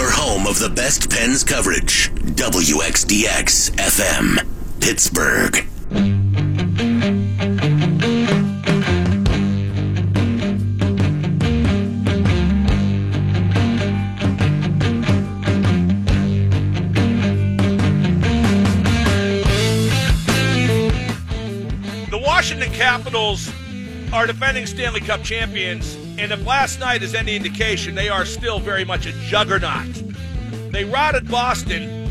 your home of the best Pens coverage. WXDX FM, Pittsburgh. The Washington Capitals are defending Stanley Cup champions, and if last night is any indication, they are still very much a juggernaut. They routed Boston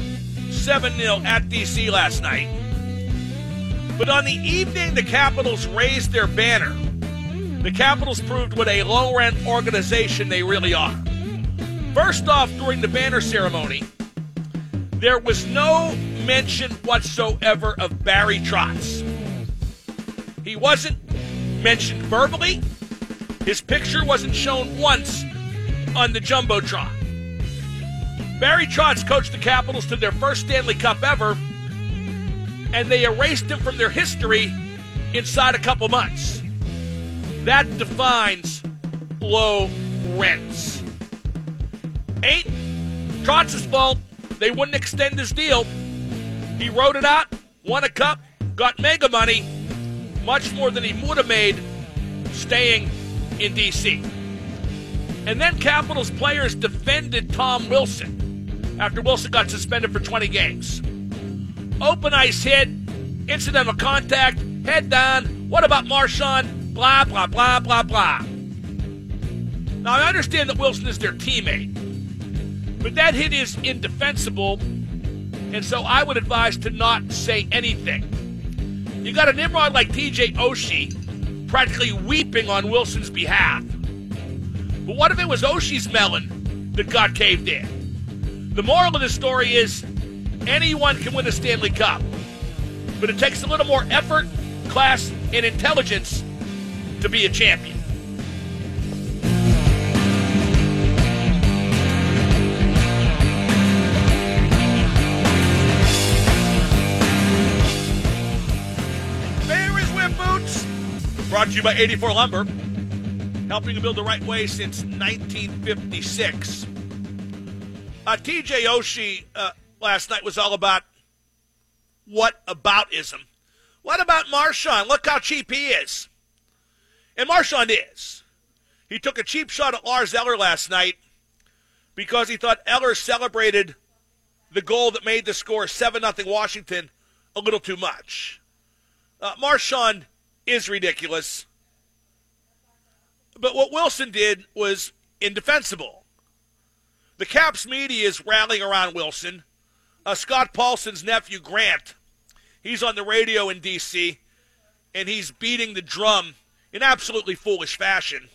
7 0 at DC last night. But on the evening the Capitals raised their banner, the Capitals proved what a low rent organization they really are. First off, during the banner ceremony, there was no mention whatsoever of Barry Trotz. He wasn't mentioned verbally. His picture wasn't shown once on the Jumbotron. Barry Trotz coached the Capitals to their first Stanley Cup ever, and they erased him from their history inside a couple months. That defines low rents. Ain't Trotz's fault. They wouldn't extend his deal. He wrote it out, won a cup, got mega money, much more than he would have made staying in D.C. And then Capitals players defended Tom Wilson after Wilson got suspended for 20 games. Open ice hit, incidental contact, head down. What about Marchand? Blah, blah, blah, blah, blah. Now, I understand that Wilson is their teammate, but that hit is indefensible, and so I would advise to not say anything. You got a Nimrod like TJ Oshie practically weeping on Wilson's behalf. But what if it was Oshie's melon that got caved in? The moral of the story is anyone can win a Stanley Cup, but it takes a little more effort, class, and intelligence to be a champion. Brought to you by 84 Lumber, helping to build the right way since 1956. Uh, TJ Oshie uh, last night was all about what aboutism. What about Marchand? Look how cheap he is. And Marchand is. He took a cheap shot at Lars Eller last night because he thought Eller celebrated the goal that made the score 7 0 Washington a little too much. Uh, Marchand is ridiculous. But what Wilson did was indefensible. The Caps media is rallying around Wilson. Uh, Scott Paulsen's nephew, Grant, he's on the radio in D.C., and he's beating the drum in absolutely foolish fashion.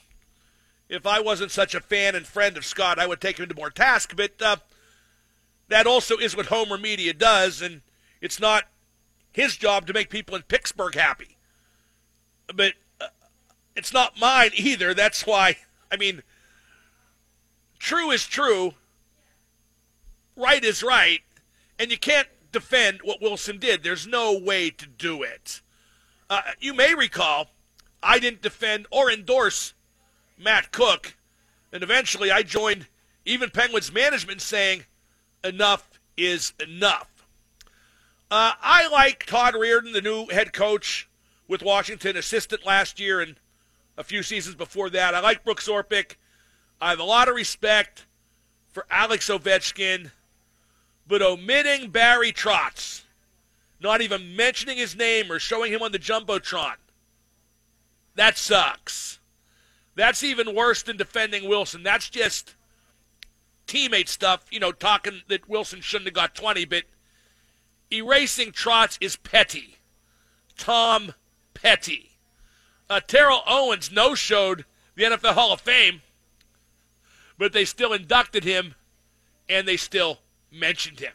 If I wasn't such a fan and friend of Scott, I would take him to more task, but uh, that also is what Homer Media does, and it's not his job to make people in Pittsburgh happy. But uh, it's not mine either. That's why, I mean, true is true, right is right, and you can't defend what Wilson did. There's no way to do it. Uh, you may recall, I didn't defend or endorse Matt Cooke, and eventually I joined even Penguins management saying, enough is enough. Uh, I like Todd Reirden, the new head coach with Washington, assistant last year and a few seasons before that. I like Brooks Orpik. I have a lot of respect for Alex Ovechkin, but omitting Barry Trotz, not even mentioning his name or showing him on the Jumbotron, that sucks. That's even worse than defending Wilson. That's just teammate stuff, you know, talking that Wilson shouldn't have got 20, but erasing Trotz is petty. Tom Petty. Uh, Terrell Owens no showed the NFL Hall of Fame, but they still inducted him and they still mentioned him.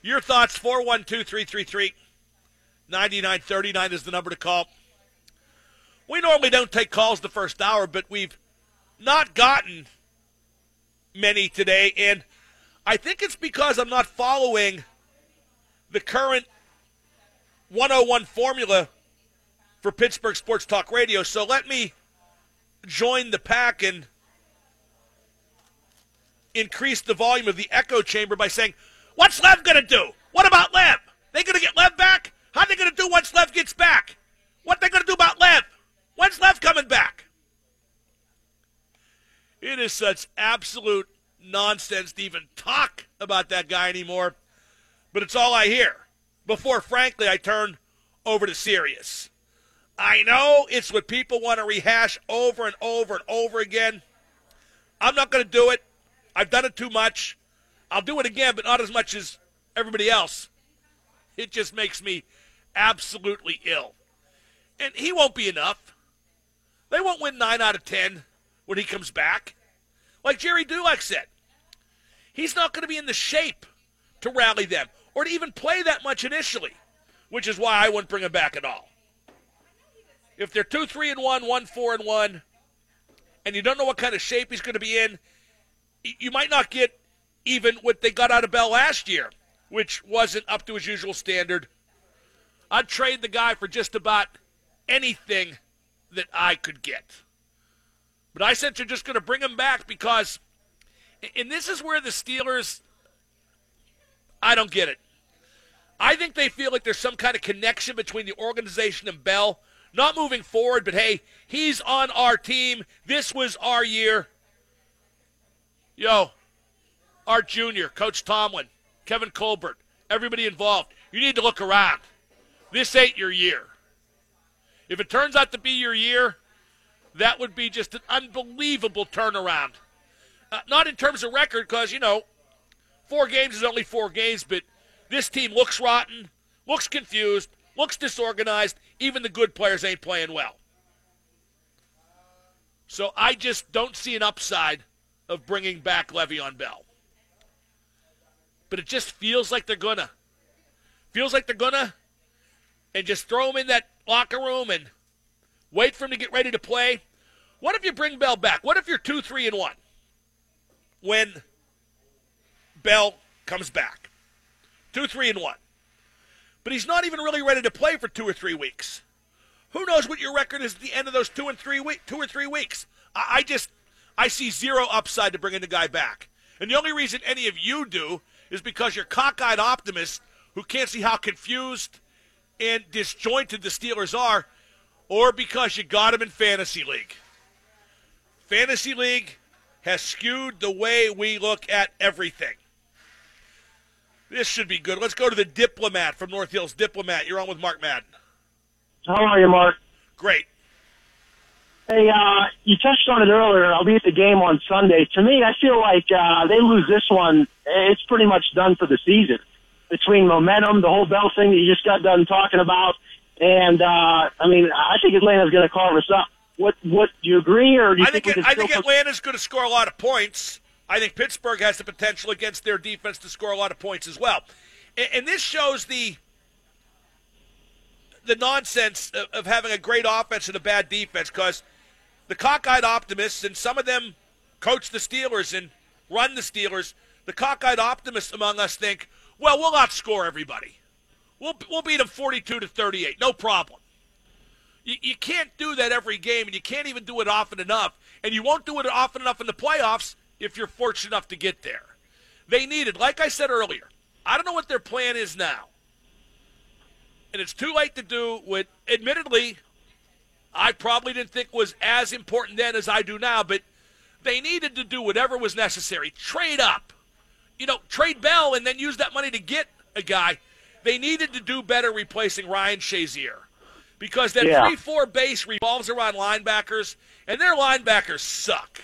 Your thoughts 412 333 9939 is the number to call. We normally don't take calls the first hour, but we've not gotten many today, and I think it's because I'm not following the current 101 formula for Pittsburgh Sports Talk Radio. So let me join the pack and increase the volume of the echo chamber by saying, What's Lev going to do? What about Lev? They going to get Lev back? How they going to do once Lev gets back? What they going to do about Lev? When's Lev coming back? It is such absolute nonsense to even talk about that guy anymore, but it's all I hear. Before, frankly, I turn over to Sirius. I know it's what people want to rehash over and over and over again. I'm not going to do it. I've done it too much. I'll do it again, but not as much as everybody else. It just makes me absolutely ill. And he won't be enough. They won't win 9 out of 10 when he comes back. Like Gerry Dulac said, he's not going to be in the shape to rally them or to even play that much initially, which is why I wouldn't bring him back at all. If they're 2 3 and 1, 1 4 and 1, and you don't know what kind of shape he's going to be in, you might not get even what they got out of Bell last year, which wasn't up to his usual standard. I'd trade the guy for just about anything that I could get. But I said you're just going to bring him back because, and this is where the Steelers, I don't get it. I think they feel like there's some kind of connection between the organization and Bell. Not moving forward, but hey, he's on our team. This was our year. Yo, Art Jr., Coach Tomlin, Kevin Colbert, everybody involved. You need to look around. This ain't your year. If it turns out to be your year, that would be just an unbelievable turnaround. Uh, not in terms of record, because, you know, four games is only four games, but this team looks rotten, looks confused, looks disorganized. Even the good players ain't playing well. So I just don't see an upside of bringing back Le'Veon Bell. But it just feels like they're gonna. Feels like they're gonna, and just throw him in that locker room and wait for him to get ready to play. What if you bring Bell back? What if you're two, three, and one when Bell comes back? Two, three, and one. But he's not even really ready to play for two or three weeks. Who knows what your record is at the end of those two and three week, two or three weeks? I, I just I see zero upside to bringing the guy back. And the only reason any of you do is because you're cockeyed optimists who can't see how confused and disjointed the Steelers are, or because you got them in fantasy league. Fantasy league has skewed the way we look at everything. This should be good. Let's go to the diplomat from North Hills. Diplomat, you're on with Mark Madden. How are you, Mark? Great. Hey, uh, you touched on it earlier. I'll be at the game on Sunday. To me, I feel like uh, they lose this one. It's pretty much done for the season. Between momentum, the whole Bell thing that you just got done talking about, and uh, I mean, I think Atlanta's going to carve us up. What? What? Do you agree, or do you I think, think, I think Atlanta's going to score a lot of points. I think Pittsburgh has the potential against their defense to score a lot of points as well. And, and this shows the the nonsense of, of having a great offense and a bad defense because the cockeyed optimists, and some of them coach the Steelers and run the Steelers, the cockeyed optimists among us think, well, we'll outscore everybody. We'll, we'll beat them 42 to 38, no problem. You, you can't do that every game, and you can't even do it often enough. And you won't do it often enough in the playoffs if you're fortunate enough to get there. They needed, like I said earlier, I don't know what their plan is now. And it's too late to do what, admittedly, I probably didn't think was as important then as I do now, but they needed to do whatever was necessary. Trade up. You know, trade Bell and then use that money to get a guy. They needed to do better replacing Ryan Shazier because that Yeah. 3 4 base revolves around linebackers, and their linebackers suck.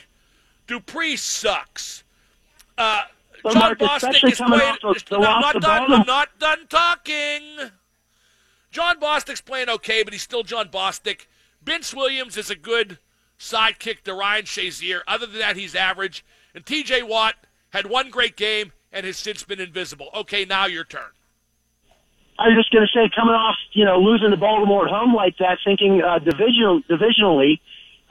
Dupree sucks. Uh, John Mark, Bostic is playing. off the- the no, loss not done. I'm not done talking. Jon Bostic's playing okay, but he's still Jon Bostic. Vince Williams is a good sidekick to Ryan Shazier. Other than that, he's average. And TJ Watt had one great game and has since been invisible. Okay, now your turn. I was just going to say, coming off, you know, losing to Baltimore at home like that, thinking uh, divisional, divisionally,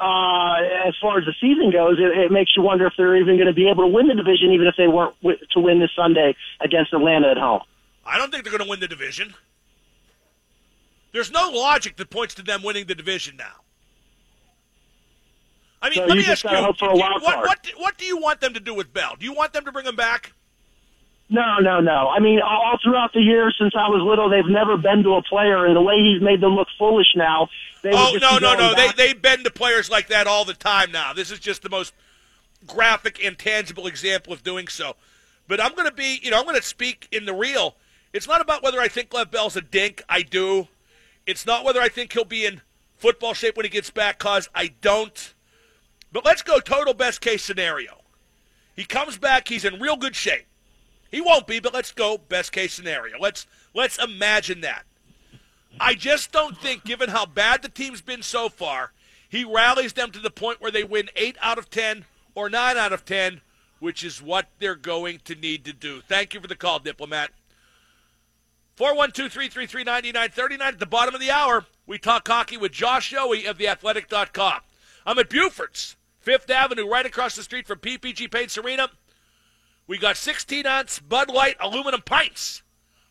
uh, as far as the season goes, it, it makes you wonder if they're even going to be able to win the division, even if they weren't w- to win this Sunday against Atlanta at home. I don't think they're going to win the division. There's no logic that points to them winning the division now. I mean, So let me ask you, for a wild what, what, what do you want them to do with Bell? Do you want them to bring him back? No, no, no. I mean, all throughout the years since I was little, they've never been to a player, and the way he's made them look foolish now. They Oh no no no! They they bend to players like that all the time now. This is just the most graphic and tangible example of doing so. But I'm going to be, you know, I'm going to speak in the real. It's not about whether I think Lev Bell's a dink. I do. It's not whether I think he'll be in football shape when he gets back, cause I don't. But let's go total best case scenario. He comes back. He's in real good shape. He won't be, but let's go best case scenario. Let's let's imagine that. I just don't think, given how bad the team's been so far, he rallies them to the point where they win eight out of ten or nine out of ten, which is what they're going to need to do. Thank you for the call, diplomat. 412-333-9939 at the bottom of the hour. We talk hockey with Josh Yohe of theathletic.com. I'm at Buford's, Fifth Avenue, right across the street from PPG Paint Arena. We got 16 ounce Bud Light aluminum pints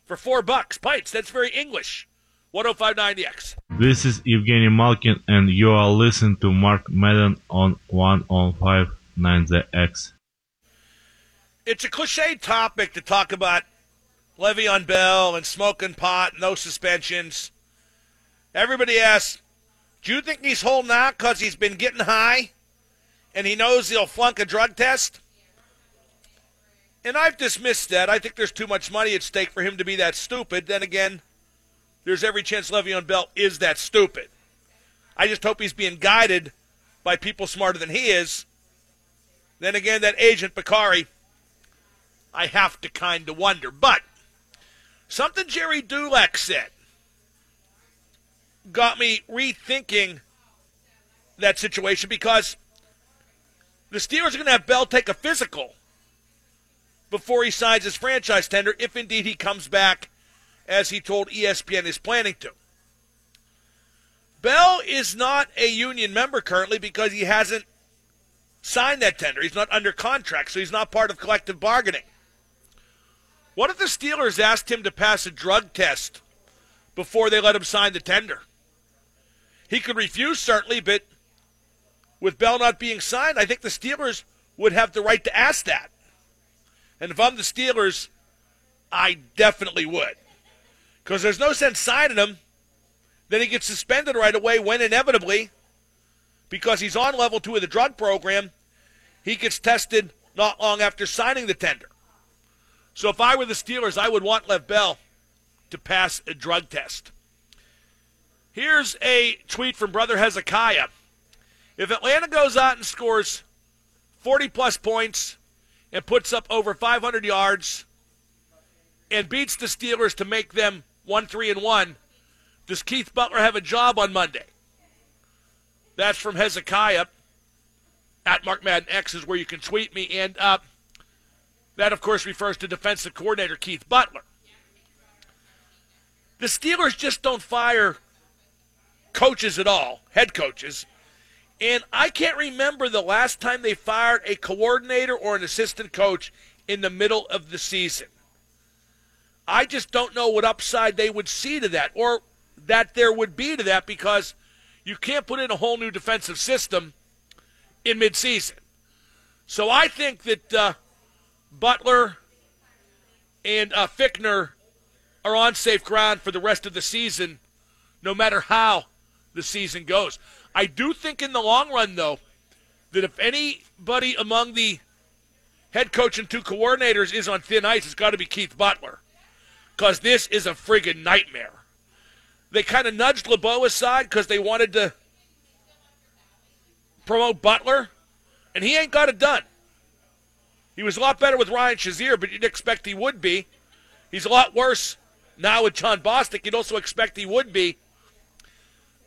for four bucks. Pints, that's very English. 1059X. This is Evgeny Malkin, and you are listening to Mark Madden on 105.9 The X. It's a cliche topic to talk about Le'Veon Bell and smoking pot, no suspensions. Everybody asks, do you think he's holding out because he's been getting high and he knows he'll flunk a drug test? And I've dismissed that. I think there's too much money at stake for him to be that stupid. Then again, there's every chance Le'Veon Bell is that stupid. I just hope he's being guided by people smarter than he is. Then again, that agent Bakari, I have to kind of wonder. But something Gerry Dulac said got me rethinking that situation because the Steelers are going to have Bell take a physical before he signs his franchise tender, if indeed he comes back as he told ESPN is planning to. Bell is not a union member currently because he hasn't signed that tender. He's not under contract, so he's not part of collective bargaining. What if the Steelers asked him to pass a drug test before they let him sign the tender? He could refuse, certainly, but with Bell not being signed, I think the Steelers would have the right to ask that. And if I'm the Steelers, I definitely would. Because there's no sense signing him. Then he gets suspended right away when inevitably, because he's on level two of the drug program, he gets tested not long after signing the tender. So if I were the Steelers, I would want Lev Bell to pass a drug test. Here's a tweet from Brother Hezekiah. If Atlanta goes out and scores 40 plus points and puts up over 500 yards and beats the Steelers to make them 1 3 and 1, does Keith Butler have a job on Monday? That's from Hezekiah. At Mark Madden X is where you can tweet me. And uh, that, of course, refers to defensive coordinator Keith Butler. The Steelers just don't fire coaches at all, head coaches. And I can't remember the last time they fired a coordinator or an assistant coach in the middle of the season. I just don't know what upside they would see to that or that there would be to that because you can't put in a whole new defensive system in midseason. So I think that uh, Butler and uh, Fichtner are on safe ground for the rest of the season, no matter how the season goes. I do think in the long run, though, that if anybody among the head coach and two coordinators is on thin ice, it's got to be Keith Butler. Because this is a friggin' nightmare. They kind of nudged LeBeau aside because they wanted to promote Butler, and he ain't got it done. He was a lot better with Ryan Shazier, but you'd expect he would be. He's a lot worse now with Jon Bostic. You'd also expect he would be.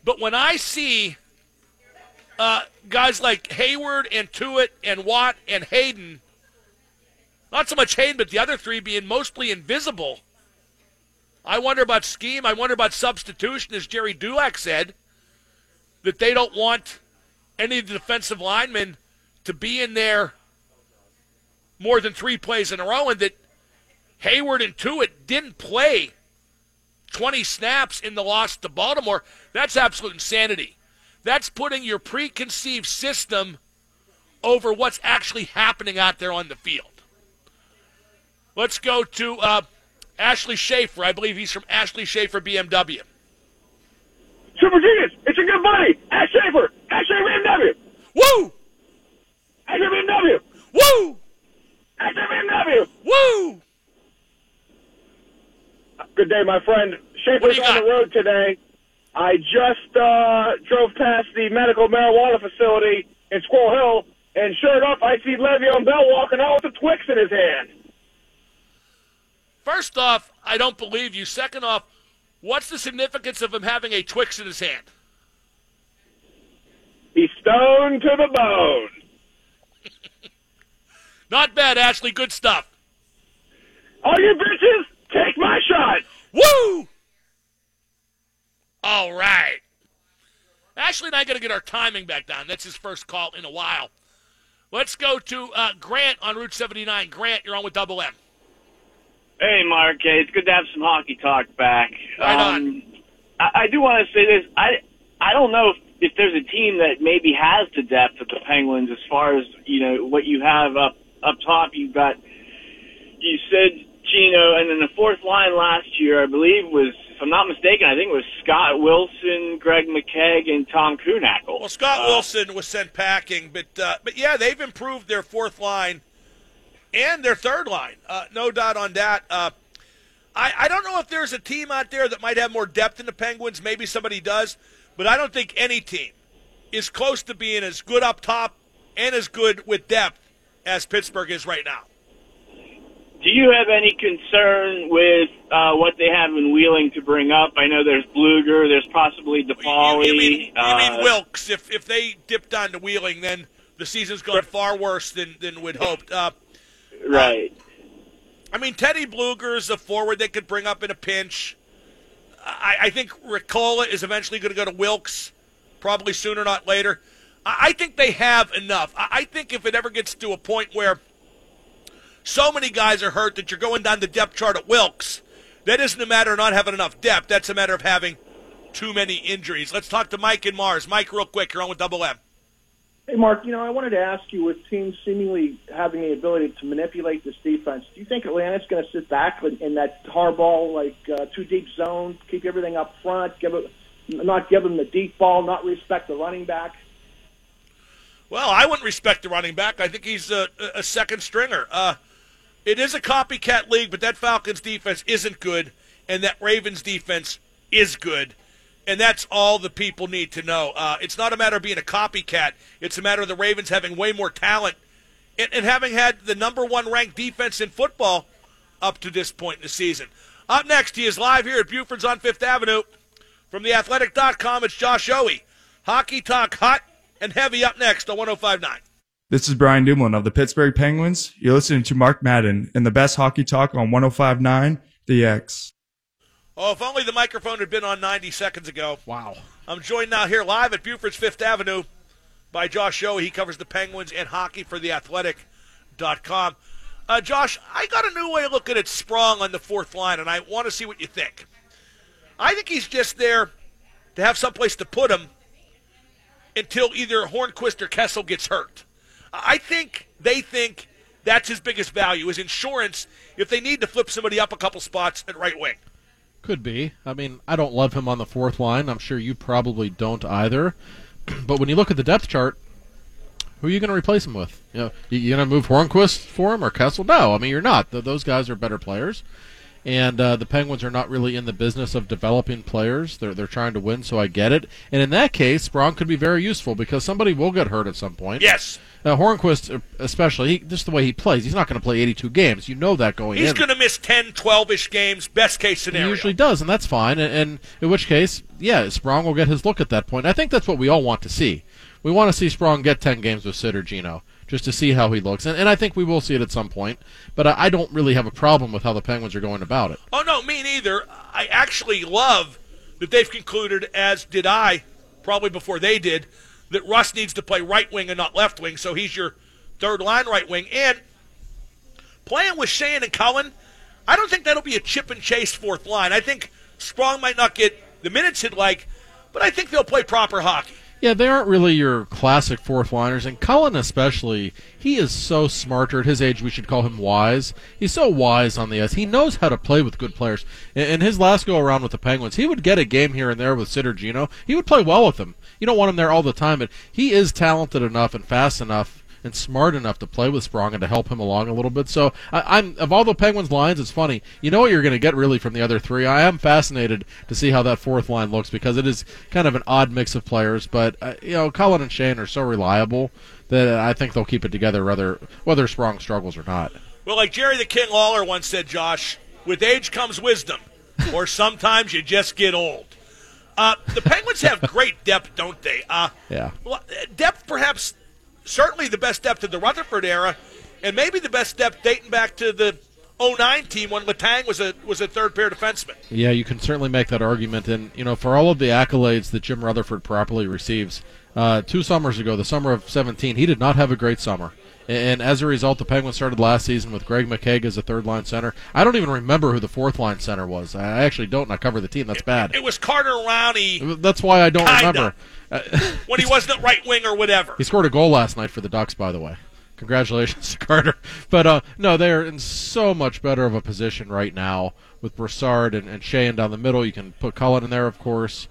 But when I see uh, guys like Heyward and Tuitt and Watt and Haden, not so much Haden, but the other three being mostly invisible, I wonder about scheme. I wonder about substitution, as Gerry Dulac said, that they don't want any of the defensive linemen to be in there more than three plays in a row, and that Heyward and Tuitt didn't play 20 snaps in the loss to Baltimore. That's absolute insanity. That's putting your preconceived system over what's actually happening out there on the field. Let's go to uh, Ashley Schaefer. I believe he's from Ashley Schaefer BMW. Super genius. It's a good buddy. Ash Schaefer. Ash Schaefer BMW. Woo! Ash Schaefer BMW. Woo! Ash Schaefer BMW. Woo! Good day, my friend. Schaefer's on the road today. I just uh, drove past the medical marijuana facility in Squirrel Hill, and sure enough, I see Le'Veon Bell walking out with a Twix in his hand. First off, I don't believe you. Second off, what's the significance of him having a Twix in his hand? He's stoned to the bone. Not bad, Ashley. Good stuff. All you bitches, take my shot. Woo! All right. Ashley and I got to get our timing back down. That's his first call in a while. Let's go to uh, Grant on Route 79. Grant, you're on with Double M. Hey, Mark. Hey, it's good to have some hockey talk back. Right on. Um, I, I do want to say this. I I don't know if, if there's a team that maybe has the depth of the Penguins as far as you know what you have up up top. You've got you said Gino, and then the fourth line last year, I believe, was if I'm not mistaken, I think it was Scott Wilson, Greg McKegg, and Tom Kühnhackl. Well, Scott Uh, Wilson was sent packing, but uh, but yeah, they've improved their fourth line and their third line. Uh, no doubt on that. Uh, I I don't know if there's a team out there that might have more depth than the Penguins. Maybe somebody does, but I don't think any team is close to being as good up top and as good with depth as Pittsburgh is right now. Do you have any concern with uh, what they have in Wheeling to bring up? I know there's Blueger, there's possibly Di Pauli. You, you mean, you uh, mean Wilkes? If if they dipped down to Wheeling, then the season's gone far worse than than we'd hoped. Uh, Right. I mean, Teddy Blueger is a forward they could bring up in a pinch. I, I think Riikola is eventually going to go to Wilkes, probably sooner, not later. I, I think they have enough. I, I think if it ever gets to a point where so many guys are hurt that you're going down the depth chart at Wilkes, that isn't a matter of not having enough depth. That's a matter of having too many injuries. Let's talk to Mike and Mars. Mike, real quick, you're on with Double M. Hey, Mark, you know, I wanted to ask you with teams seemingly having the ability to manipulate this defense, do you think Atlanta's going to sit back in, that hardball, like uh, too deep zone, keep everything up front, give it, not give them the deep ball, not respect the running back? Well, I wouldn't respect the running back. I think he's a, a second stringer. Uh, it is a copycat league, but that Falcons defense isn't good, and that Ravens defense is good. And that's all the people need to know. Uh, it's not a matter of being a copycat. It's a matter of the Ravens having way more talent and, and having had the number one ranked defense in football up to this point in the season. Up next, he is live here at Buford's on Fifth Avenue. From theathletic.com, it's Josh Yohe. Hockey talk hot and heavy up next on 1059. This is Brian Dumoulin of the Pittsburgh Penguins. You're listening to Mark Madden and the best hockey talk on 1059 The X. Oh, if only the microphone had been on 90 seconds ago. Wow. I'm joined now here live at Buford's Fifth Avenue by Josh Yohe. He covers the Penguins and hockey for theathletic.com. Uh, Josh, I got a new way of looking at Sprong on the fourth line, and I want to see what you think. I think he's just there to have someplace to put him until either Hornqvist or Kessel gets hurt. I think they think that's his biggest value, is insurance if they need to flip somebody up a couple spots at right wing. Could be. I mean, I don't love him on the fourth line. I'm sure you probably don't either. but when you look at the depth chart, who are you going to replace him with? You know, you, going to move Hornqvist for him or Kessel? No, I mean you're not. Those guys are better players, and uh, the Penguins are not really in the business of developing players. They're they're trying to win, so I get it. And in that case, Sprong could be very useful because somebody will get hurt at some point. Yes. Uh, Hornqvist, especially, he, just the way he plays, he's not going to play 82 games. You know that going He's in. going to miss 10, 12 ish games, best case scenario. He usually does, and that's fine. And, and in which case, yeah, Sprong will get his look at that point. I think that's what we all want to see. We want to see Sprong get 10 games with Sid or Gino, just to see how he looks. And, and I think we will see it at some point. But I, I don't really have a problem with how the Penguins are going about it. Oh, no, me neither. I actually love that they've concluded, as did I, probably before they did, that Rust needs to play right wing and not left wing, so he's your third line right wing. And playing with Sheahan and Cullen, I don't think that'll be a chip and chase fourth line. I think Sprong might not get the minutes he'd like, but I think they'll play proper hockey. Yeah, they aren't really your classic fourth liners, and Cullen especially. He is so smarter at his age. We should call him wise. He's so wise on the ice. He knows how to play with good players. In, his last go around with the Penguins, he would get a game here and there with Sid or Gino. He would play well with them. You don't want him there all the time, but he is talented enough and fast enough and smart enough to play with Sprong and to help him along a little bit. So I, am of all the Penguins lines, it's funny. You know what you're going to get really from the other three. I am fascinated to see how that fourth line looks because it is kind of an odd mix of players. But uh, you know, Cullen and Sheahan are so reliable that I think they'll keep it together whether whether Sprong struggles or not. Well, like Jerry the King Lawler once said, Josh, with age comes wisdom, or sometimes you just get old. Uh, the Penguins have great depth, don't they? Uh, yeah. Well, depth perhaps certainly the best depth of the Rutherford era, and maybe the best depth dating back to the 09 team when Letang was a was a third pair defenseman. Yeah, you can certainly make that argument, and you know, for all of the accolades that Jim Rutherford properly receives, uh, two summers ago, the summer of 17, he did not have a great summer. And as a result, the Penguins started last season with Greg McKegg as a third line center. I don't even remember who the fourth line center was. I actually don't, and I cover the team. That's bad. It, was Carter Rowney. That's why I don't kinda, remember. when he wasn't right wing or whatever. He scored a goal last night for the Ducks, by the way. Congratulations to Carter. But uh, no, they're in so much better of a position right now with Brassard and, and Sheahan down the middle. You can put Cullen in there, of course.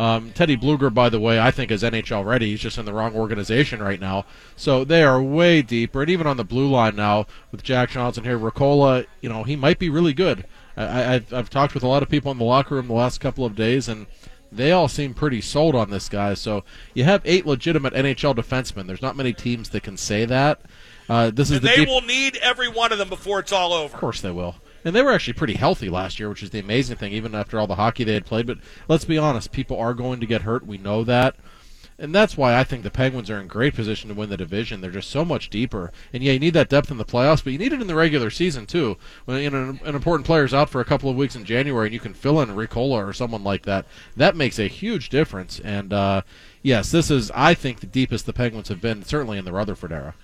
Um, Teddy Blueger, by the way, I think is NHL ready. He's just in the wrong organization right now. So they are way deeper, and even on the blue line now with Jack Johnson here, Riikola, you know, he might be really good. I, I've, I've talked with a lot of people in the locker room the last couple of days, and they all seem pretty sold on this guy. So you have eight legitimate NHL defensemen. There's not many teams that can say that. Uh, this is and the they deep- will need every one of them before it's all over. Of course they will. And they were actually pretty healthy last year, which is the amazing thing, even after all the hockey they had played. But let's be honest, people are going to get hurt. We know that. And that's why I think the Penguins are in great position to win the division. They're just so much deeper. And yeah, you need that depth in the playoffs, but you need it in the regular season too. When you know, an important player's out for a couple of weeks in January and you can fill in Riikola or someone like that, that makes a huge difference. And uh, yes, this is, I think, the deepest the Penguins have been, certainly in the Rutherford era.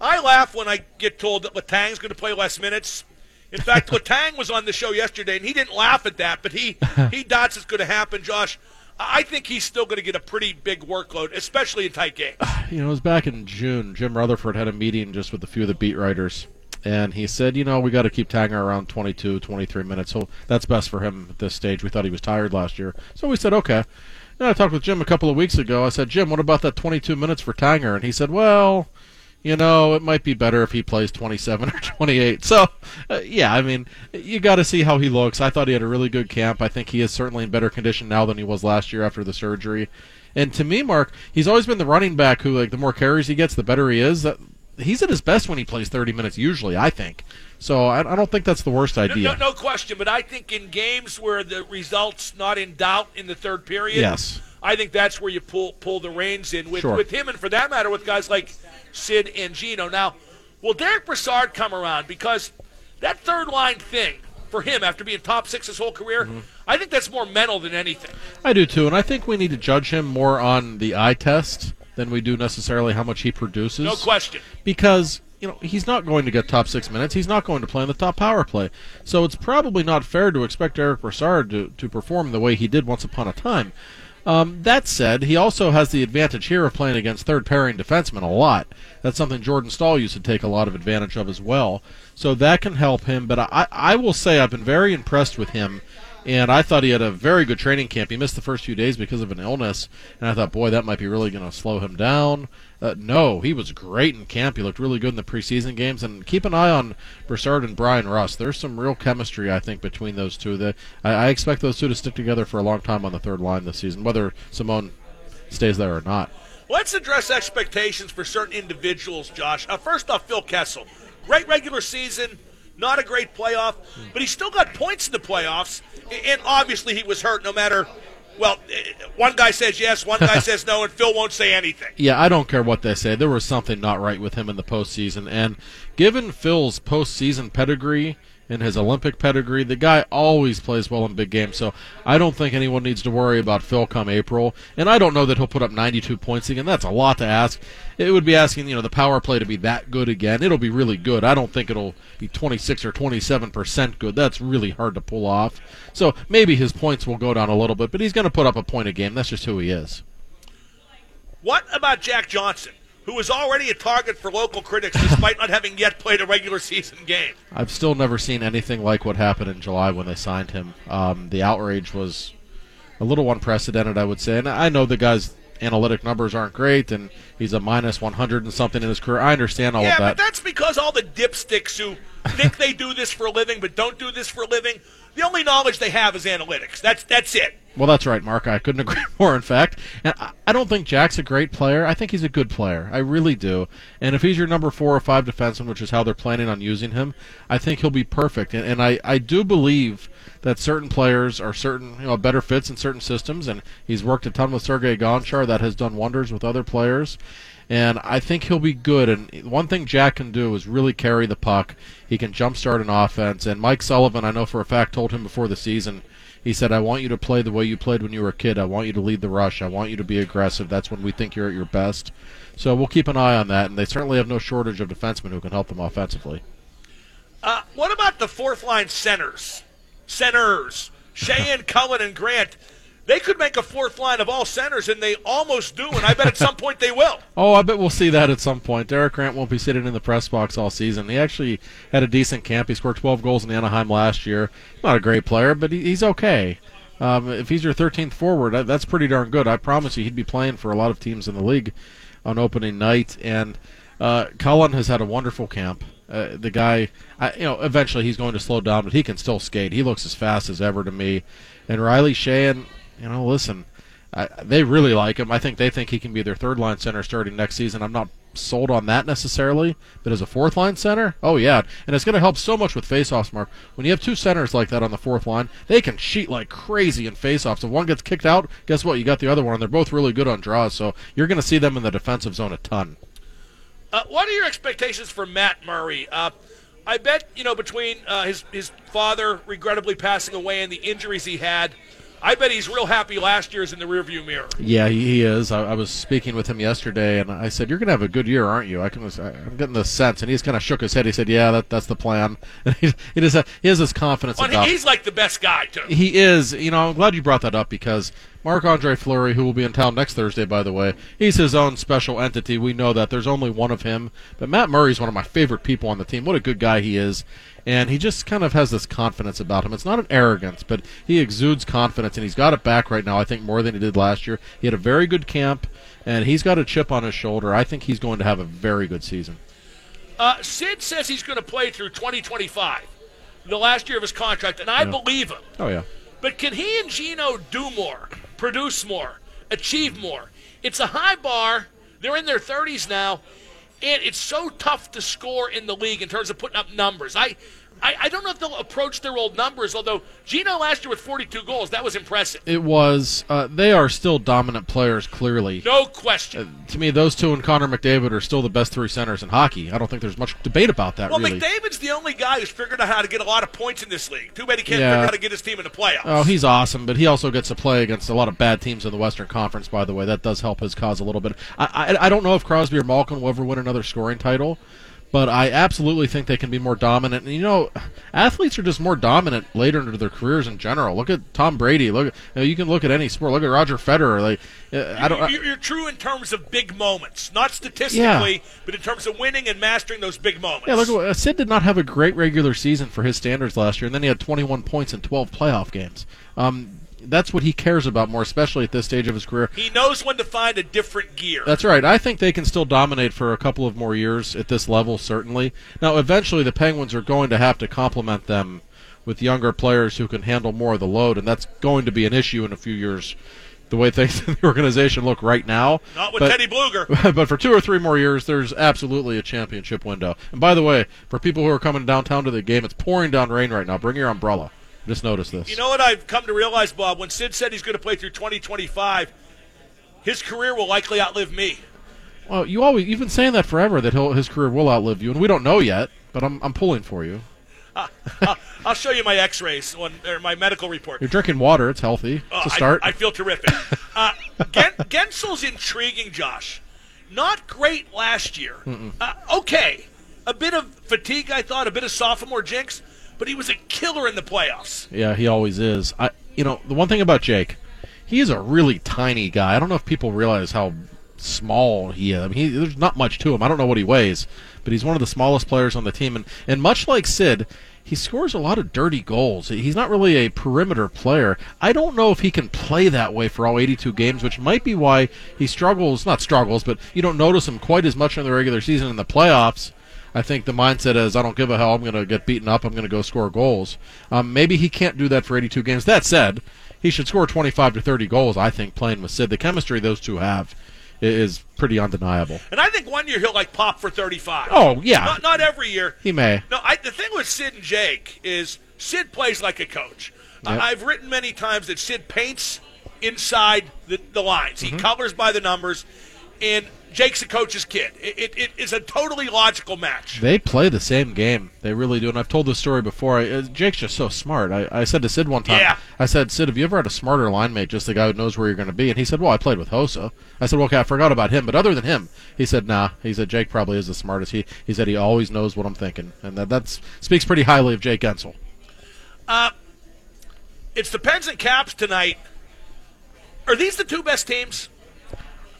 I laugh when I get told that Letang's going to play less minutes. In fact, Letang was on the show yesterday, and he didn't laugh at that, but he he doubts it's going to happen. Josh, I think he's still going to get a pretty big workload, especially in tight games. You know, it was back in June. Jim Rutherford had a meeting just with a few of the beat writers, and he said, you know, we got to keep Tanger around 22, 23 minutes. So that's best for him at this stage. We thought he was tired last year, so we said, okay. And I talked with Jim a couple of weeks ago. I said, Jim, what about that 22 minutes for Tanger? And he said, well you know, it might be better if he plays 27 or 28. So, uh, yeah, I mean, you got to see how he looks. I thought he had a really good camp. I think he is certainly in better condition now than he was last year after the surgery. And to me, Mark, he's always been the running back who, like, the more carries he gets, the better he is. That, he's at his best when he plays 30 minutes, usually, I think. So I, I don't think that's the worst idea. No, no, no, question, but I think in games where the result's not in doubt in the third period, yes. I think that's where you pull pull the reins in with, Sure. with him, and for that matter, with guys like Sid and Gino. Now, will Derek Brassard come around? Because that third line thing for him after being top six his whole career, Mm-hmm. I think that's more mental than anything. I do too, and I think we need to judge him more on the eye test than we do necessarily how much he produces. No question. Because you know he's not going to get top six minutes. He's not going to play in the top power play. So it's probably not fair to expect Eric Brassard to, to perform the way he did once upon a time. Um, that said, he also has the advantage here of playing against third pairing defensemen a lot. That's something Jordan Staal used to take a lot of advantage of as well. So that can help him. But I, I will say I've been very impressed with him and I thought he had a very good training camp. He missed the first few days because of an illness, and I thought, boy, that might be really going to slow him down. Uh, no, he was great in camp. He looked really good in the preseason games, and keep an eye on Brassard and Bryan Rust. There's some real chemistry, I think, between those two. That I, I expect those two to stick together for a long time on the third line this season, whether Simon stays there or not. Let's address expectations for certain individuals, Josh. Uh, first off, Phil Kessel. Great regular season, not a great playoff, but he still got points in the playoffs. And obviously, he was hurt no matter. Well, eh, one guy says yes, one guy says no, and Phil won't say anything. Yeah, I don't care what they say. There was something not right with him in the postseason, and given Phil's postseason pedigree and his Olympic pedigree, the guy always plays well in big games. So I don't think anyone needs to worry about Phil come April. And I don't know that he'll put up 92 points again. That's a lot to ask. It would be asking, you know, the power play to be that good again. It'll be really good. I don't think it'll be 26 or 27 percent good. That's really hard to pull off. So maybe his points will go down a little bit, but he's going to put up a point a game. That's just who he is. What about Jack Johnson, who is already a target for local critics despite not having yet played a regular season game? I've still never seen anything like what happened in July when they signed him. Um, the outrage was a little unprecedented, I would say. And I know the guy's analytic numbers aren't great, and he's a minus 100 and something in his career. I understand all yeah, of that. Yeah, but that's because all the dipsticks who think they do this for a living but don't do this for a living, the only knowledge they have is analytics. That's that's it. Well, that's right, Mark. I couldn't agree more, in fact. And I- don't think Jack's a great player. I think he's a good player. I really do. And if he's your number four or five defenseman, which is how they're planning on using him, I think he'll be perfect. And, and I, I do believe that certain players are certain, you know, better fits in certain systems. And he's worked a ton with Sergei Gonchar. That has done wonders with other players. And I think he'll be good. And one thing Jack can do is really carry the puck. He can jumpstart an offense. And Mike Sullivan, I know for a fact, told him before the season he said, I want you to play the way you played when you were a kid. I want you to lead the rush. I want you to be aggressive. That's when we think you're at your best. So we'll keep an eye on that. And they certainly have no shortage of defensemen who can help them offensively. Uh, what about the fourth line centers? Centers. Sheahan, Cullen, and Grant. They could make a fourth line of all centers, and they almost do, and I bet at some point they will. Oh, I bet we'll see that at some point. Derek Grant won't be sitting in the press box all season. He actually had a decent camp. He scored 12 goals in Anaheim last year. Not a great player, but he's okay. Um, if he's your 13th forward, that's pretty darn good. I promise you, he'd be playing for a lot of teams in the league on opening night. And uh, Cullen has had a wonderful camp. Uh, the guy, I, you know, eventually he's going to slow down, but he can still skate. He looks as fast as ever to me. And Riley Sheahan, you know, listen, I, they really like him. I think they think he can be their third line center starting next season. I'm not sold on that necessarily, but as a fourth line center, oh yeah, and it's going to help so much with faceoffs. Mark, when you have two centers like that on the fourth line, they can cheat like crazy in faceoffs. If one gets kicked out, guess what? You got the other one, and they're both really good on draws. So you're going to see them in the defensive zone a ton. Uh, what are your expectations for Matt Murray? Uh, I bet you know between uh, his his father regrettably passing away and the injuries he had. I bet he's real happy last year's in the rearview mirror. Yeah, he, he is. I, I was speaking with him yesterday, and I said, "You're going to have a good year, aren't you?" I can, I'm getting the sense, and he's kind of shook his head. He said, "Yeah, that, that's the plan." And he, he, he has this confidence Well, about. he's like the best guy too. He is. You know, I'm glad you brought that up because Marc Andre Fleury, who will be in town next Thursday, by the way, he's his own special entity. We know that. There's only one of him. But Matt Murray's one of my favorite people on the team. What a good guy he is. And he just kind of has this confidence about him. It's not an arrogance, but he exudes confidence, and he's got it back right now, I think, more than he did last year. He had a very good camp, and he's got a chip on his shoulder. I think he's going to have a very good season. Uh, Sid says he's going to play through 2025, the last year of his contract, and I Yeah. believe him. Oh, yeah. But can he and Gino do more, produce more, achieve more? It's a high bar. They're in their 30s now, and it's so tough to score in the league in terms of putting up numbers. I, I, I don't know if they'll approach their old numbers, although Gino last year with 42 goals, that was impressive. It was. Uh, they are still dominant players, clearly. No question. to me, those two and Connor McDavid are still the best three centers in hockey. I don't think there's much debate about that, well, really. McDavid's the only guy who's figured out how to get a lot of points in this league. Too bad he can't Yeah. figure out how to get his team in the playoffs. Oh, he's awesome, but he also gets to play against a lot of bad teams in the Western Conference. By the way, that does help his cause a little bit. I, I, I don't know if Crosby or Malkin will ever win another scoring title, but I absolutely think they can be more dominant. And you know, athletes are just more dominant later into their careers in general. Look at Tom Brady. Look, at, you, know, you can look at any sport. Look at Roger Federer. Like, uh, I don't. You're, you're true in terms of big moments, not statistically, but in terms of winning and mastering those big moments. Yeah, look, uh, Sid did not have a great regular season for his standards last year, and then he had 21 points in 12 playoff games. Um, that's what he cares about more, especially at this stage of his career. He knows when to find a different gear. That's right. I think they can still dominate for a couple of more years at this level, certainly. Now, eventually, the Penguins are going to have to complement them with younger players who can handle more of the load, and that's going to be an issue in a few years. The way things in the organization look right now, Not with But- Teddy Blueger. but for two or three more years, there's absolutely a championship window. And by the way, for people who are coming downtown to the game, it's pouring down rain right now. Bring your umbrella. Just notice this. You know what I've come to realize, Bob? When Sid said he's going to play through 2025, his career will likely outlive me. well, you always you've been saying that forever that he'll, his career will outlive you, and we don't know yet. But I'm I'm pulling for you. I'll, I'll show you my X-rays when, or my medical report. You're drinking water. It's healthy. It's a I- start. I, feel terrific. uh, Gen- Guentzel's intriguing, Josh. Not great last year. Uh, okay, a bit of fatigue, I thought, a bit of sophomore jinx, but he was a killer in the playoffs. Yeah, he always is. I, you know, the one thing about Jake, he is a really tiny guy. I don't know if people realize how small he is. I mean, he, there's not much to him. I don't know what he weighs, but he's one of the smallest players on the team. And, and much like Sid, he scores a lot of dirty goals. He's not really a perimeter player. I don't know if he can play that way for all 82 games, which might be why he struggles, not struggles, but you don't notice him quite as much in the regular season in the playoffs. I think the mindset is, I don't give a hell. I'm going to get beaten up. I'm going to go score goals. Um, maybe he can't do that for 82 games. That said, he should score 25 to 30 goals, I think, playing with Sid. The chemistry those two have is pretty undeniable. And I think one year he'll like pop for 35. Oh, yeah. Not, not every year. He may. No, I, the thing with Sid and Jake is Sid plays like a coach. Yep. I've written many times that Sid paints inside the, the lines. He Mm-hmm. colors by the numbers, and Jake's a coach's kid. It, it, it is a totally logical match. They play the same game. They really do. And I've told this story before. I, uh, Jake's just so smart. I, I said to Sid one time, Yeah. I said, Sid, have you ever had a smarter line mate, just the guy who knows where you're going to be? And he said, well, I played with Hossa. I said, well, okay, I forgot about him. But other than him, he said, nah. He said, Jake probably is the smartest. He, he said he always knows what I'm thinking. And that that's, speaks pretty highly of Jake Guentzel. It's the Pens and Caps tonight. Are these the two best teams?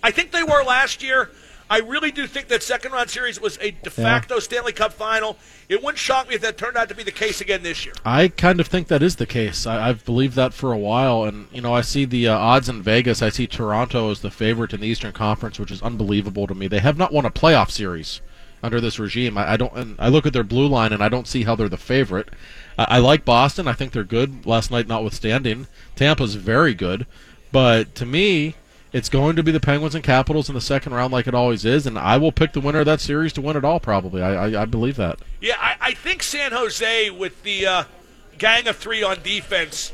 I think they were last year. I really do think that second round series was a de facto Stanley Cup final. It wouldn't shock me if that turned out to be the case again this year. I kind of think that is the case. I, I've believed that for a while, and you know, I see the uh, odds in Vegas. I see Toronto as the favorite in the Eastern Conference, which is unbelievable to me. They have not won a playoff series under this regime. I, I don't. And I look at their blue line, and I don't see how they're the favorite. I, I like Boston. I think they're good. Last night, notwithstanding, Tampa's very good, but to me. It's going to be the Penguins and Capitals in the second round, like it always is, and I will pick the winner of that series to win it all. Probably, I, I, I believe that. Yeah, I, I think San Jose with the uh, gang of three on defense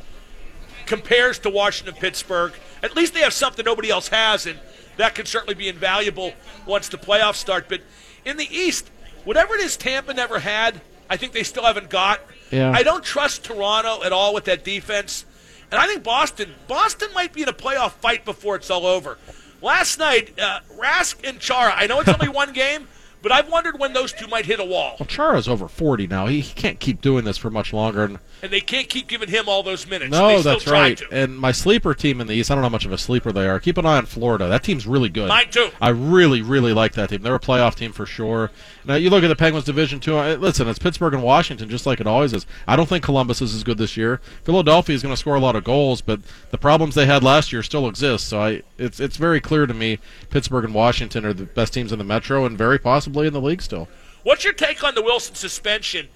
compares to Washington Pittsburgh. At least they have something nobody else has, and that can certainly be invaluable once the playoffs start. But in the East, whatever it is Tampa never had, I think they still haven't got. Yeah. I don't trust Toronto at all with that defense. And I think Boston, Boston might be in a playoff fight before it's all over. Last night, uh, Rask and Chara, I know it's only one game, but I've wondered when those two might hit a wall. Well, Chara's over 40 now. He, he can't keep doing this for much longer. And and they can't keep giving him all those minutes. no, they that's right. To. And my sleeper team in the East, I don't know how much of a sleeper they are. Keep an eye on Florida. That team's really good. Mine too. I really, really like that team. They're a playoff team for sure. Now you look at the Penguins division too. Uh, listen, it's Pittsburgh and Washington, just like it always is. I don't think Columbus is as good this year. Philadelphia is going to score a lot of goals, but the problems they had last year still exist. So I, it's it's very clear to me Pittsburgh and Washington are the best teams in the Metro and very possibly in the league still. What's your take on the Wilson suspension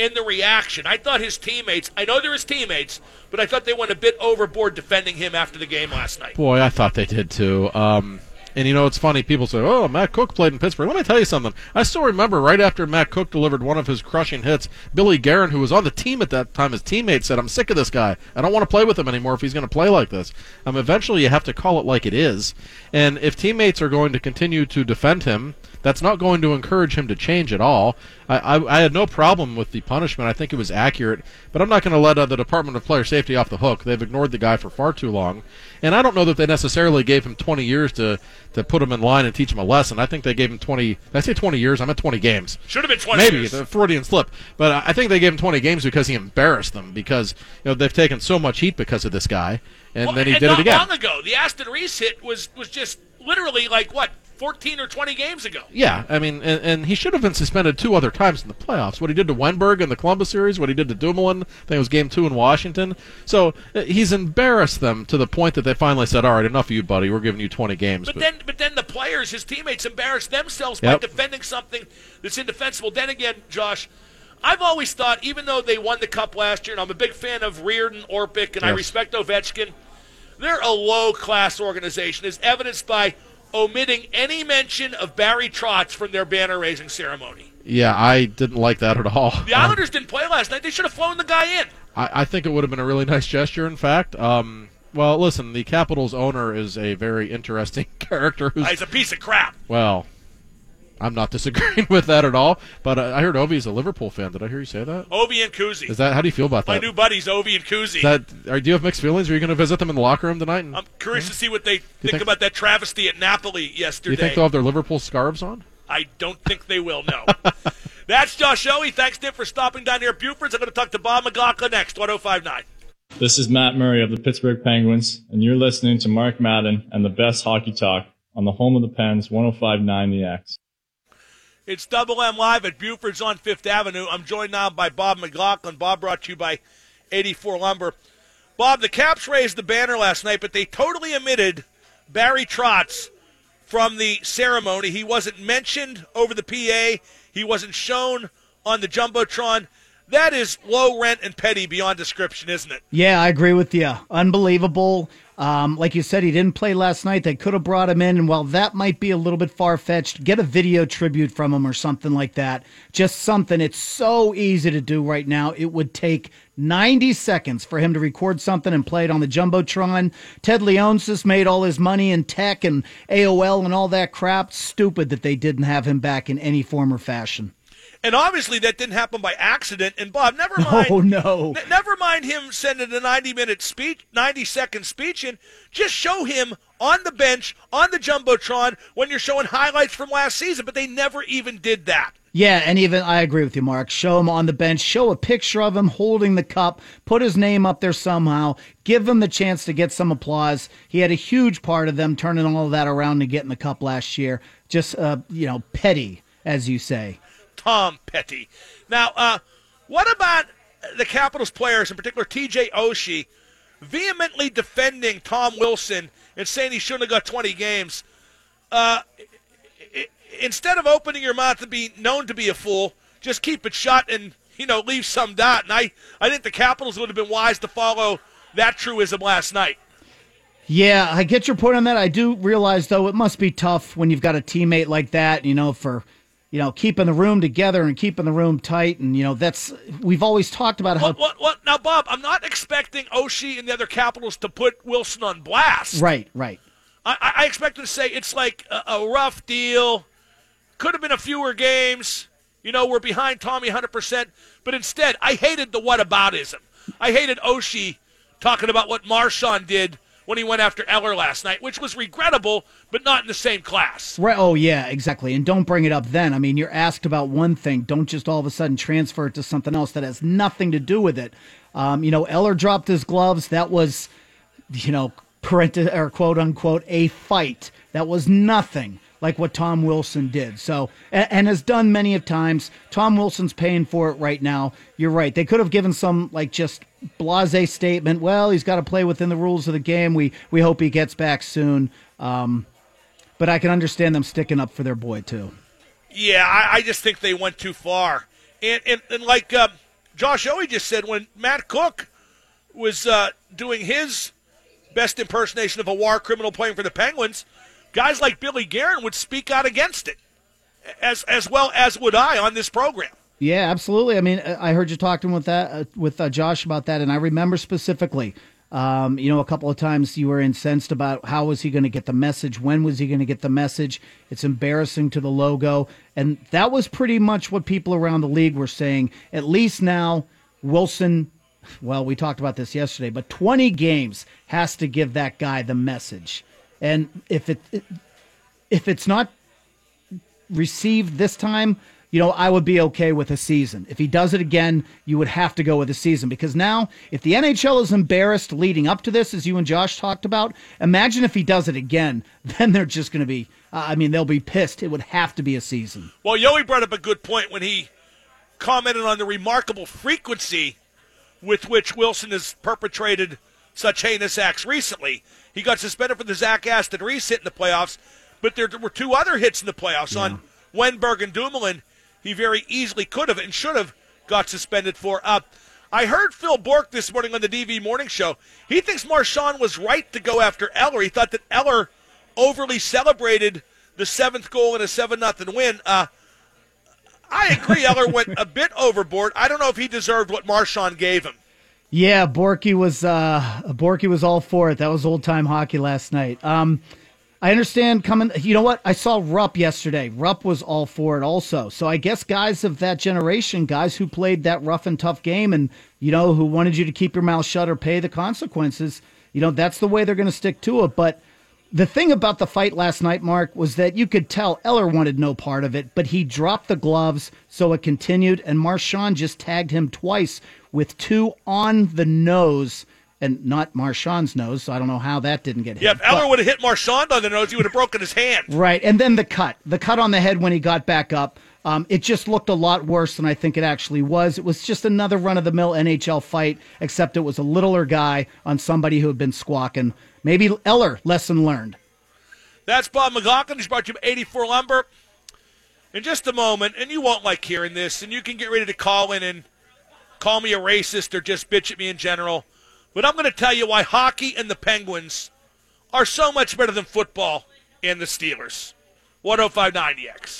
and the reaction? I thought his teammates, I know they're his teammates, but I thought they went a bit overboard defending him after the game last night. Boy, I thought they did too. Um, and you know, it's funny. People say, "Oh, Matt Cooke played in Pittsburgh." Let me tell you something. I still remember right after Matt Cooke delivered one of his crushing hits, Billy Guerin, who was on the team at that time, his teammate said, "I'm sick of this guy. I don't want to play with him anymore if he's going to play like this." Um, eventually, you have to call it like it is. And if teammates are going to continue to defend him, that's not going to encourage him to change at all. I, I, I had no problem with the punishment. I think it was accurate, but I'm not going to let uh, the Department of Player Safety off the hook. They've ignored the guy for far too long, and I don't know that they necessarily gave him 20 years to to put him in line and teach him a lesson. I think they gave him 20. Did I say 20 years? I meant 20 games. Should have been 20 Maybe years. the Freudian slip, but I think they gave him 20 games because he embarrassed them because you know they've taken so much heat because of this guy, and Well, then he and did it again. long ago, the Aston Reese hit was, was just literally like, what, 14 or 20 games ago? Yeah, I mean, and, and he should have been suspended two other times in the playoffs. What he did to Wennberg in the Columbus series, what he did to Dumoulin, I think it was Game Two in Washington. So uh, he's embarrassed them to the point that they finally said, "All right, enough of you, buddy. We're giving you 20 games." But then, but then the players, his teammates, embarrassed themselves Yep. by defending something that's indefensible. Then again, Josh, I've always thought, even though they won the cup last year, and I'm a big fan of Reirden, Orpik, and I respect Ovechkin, they're a low-class organization, as evidenced by omitting any mention of Barry Trotz from their banner-raising ceremony. yeah, I didn't like that at all. The Islanders didn't play last night. They should have flown the guy in. I, I think it would have been a really nice gesture. In fact, um, well, listen, the Capitals owner is a very interesting character. Who's He's a piece of crap. well. I'm not disagreeing with that at all, but uh, I heard Ovi's a Liverpool fan. Did I hear you say that? Ovi and Kuzi. Is that how do you feel about My that? My new buddies, Ovi and Kuzi. Is that are, do you have mixed feelings? Are you going to visit them in the locker room tonight? And, I'm curious to see what they think, think- about that travesty at Napoli yesterday. do you think they'll have their Liverpool scarves on? I don't think they will, no. That's Josh Yohe. Thanks, Tim, for stopping down here at Buford's. I'm going to talk to Bob McLaughlin next, 1059. This is Matt Murray of the Pittsburgh Penguins, and you're listening to Mark Madden and the best hockey talk on the home of the Pens, 105.9 The X. It's Double M Live at Buford's on Fifth Avenue. I'm joined now by Bob McLaughlin. Bob brought to you by 84 Lumber. Bob, the Caps raised the banner last night, but they totally omitted Barry Trotz from the ceremony. He wasn't mentioned over the PA. He wasn't shown on the Jumbotron. That is low rent and petty beyond description, isn't it? Yeah, I agree with you. Unbelievable. Um, like you said, he didn't play last night. They could have brought him in, and while that might be a little bit far fetched, get a video tribute from him or something like that. Just something. It's so easy to do right now. It would take 90 seconds for him to record something and play it on the Jumbotron. Ted Leonsis made all his money in tech and AOL and all that crap. Stupid that they didn't have him back in any form or fashion. And obviously that didn't happen by accident. And Bob, never mind. Oh no. N- never mind him sending a 90 minute speech, 90 second speech in. Just show him on the bench, on the Jumbotron, when you're showing highlights from last season. But they never even did that. Yeah, and even I agree with you, Mark. Show him on the bench, show a picture of him holding the cup, put his name up there somehow, give him the chance to get some applause. He had a huge part of them turning all of that around and getting the cup last year. Just, uh, you know, petty, as you say. Tom Petty. Now, uh, what about the Capitals players, in particular TJ Oshie, vehemently defending Tom Wilson and saying he shouldn't have got 20 games? Uh, instead of opening your mouth to be known to be a fool, just keep it shut and you know leave some doubt. And I, I think the Capitals would have been wise to follow that truism last night. Yeah, I get your point on that. I do realize though it must be tough when you've got a teammate like that. You know, for you know, keeping the room together and keeping the room tight. And, you know, that's, we've always talked about how. What, what, what? Now, Bob, I'm not expecting Oshie and the other Capitals to put Wilson on blast. Right, right. I, I expect them to say it's like a, a rough deal. Could have been a fewer games. You know, we're behind Tommy 100%. But instead, I hated the whataboutism. I hated Oshie talking about what Marchand did when he went after Eller last night, which was regrettable, but not in the same class. Right. Oh, yeah, exactly. And don't bring it up then. I mean, you're asked about one thing. Don't just all of a sudden transfer it to something else that has nothing to do with it. Um, you know, Eller dropped his gloves. That was, you know, parent- or quote unquote, a fight. That was nothing like what Tom Wilson did. So, and, and, has done many of times. Tom Wilson's paying for it right now. You're right. They could have given some like just blase statement. Well, he's got to play within the rules of the game. We we hope he gets back soon. Um, but I can understand them sticking up for their boy too. Yeah, I, I just think they went too far. And and, and like uh, Josh Yohe just said, when Matt Cooke was uh, doing his best impersonation of a war criminal playing for the Penguins, guys like Billy Guerin would speak out against it, as as well as would I on this program. Yeah, absolutely. I mean, I heard you talking with that uh, with uh, Josh about that, and I remember specifically. Um, you know, a couple of times you were incensed about how was he going to get the message? When was he going to get the message? It's embarrassing to the logo, and that was pretty much what people around the league were saying. At least now, Wilson. Well, we talked about this yesterday, but 20 games has to give that guy the message. And if it if it's not received this time, you know, I would be okay with a season. If he does it again, you would have to go with a season because now, if the NHL is embarrassed leading up to this, as you and Josh talked about, imagine if he does it again. Then they're just going to be, uh, I mean, they'll be pissed. It would have to be a season. Well, Yoey brought up a good point when he commented on the remarkable frequency with which Wilson has perpetrated such heinous acts recently. He got suspended for the Zach Aston Reese hit in the playoffs, but there were two other hits in the playoffs yeah. on Wennberg and Dumoulin he very easily could have and should have got suspended for. Uh, I heard Phil Bourque this morning on the DV Morning Show. He thinks Marchand was right to go after Eller. He thought that Eller overly celebrated the seventh goal in a 7 nothing win. Uh, I agree, Eller went a bit overboard. I don't know if he deserved what Marchand gave him. Yeah, Borky was uh, Borky was all for it. That was old time hockey last night. Um, I understand coming. You know what? I saw Rupp yesterday. Rupp was all for it also. So I guess guys of that generation, guys who played that rough and tough game and, you know, who wanted you to keep your mouth shut or pay the consequences, you know, that's the way they're going to stick to it. But the thing about the fight last night, Mark, was that you could tell Eller wanted no part of it, but he dropped the gloves, so it continued, and Marchand just tagged him twice with two on the nose and not Marchand's nose. So I don't know how that didn't get hit. Yeah, if Eller would have hit Marchand on the nose, he would have broken his hand. Right, and then the cut, the cut on the head when he got back up. Um, it just looked a lot worse than I think it actually was. It was just another run of the mill NHL fight, except it was a littler guy on somebody who had been squawking. Maybe Eller, lesson learned. That's Bob McLaughlin. He's brought you 84 Lumber. In just a moment, and you won't like hearing this, and you can get ready to call in and call me a racist or just bitch at me in general. But I'm going to tell you why hockey and the Penguins are so much better than football and the Steelers. 1059 EX.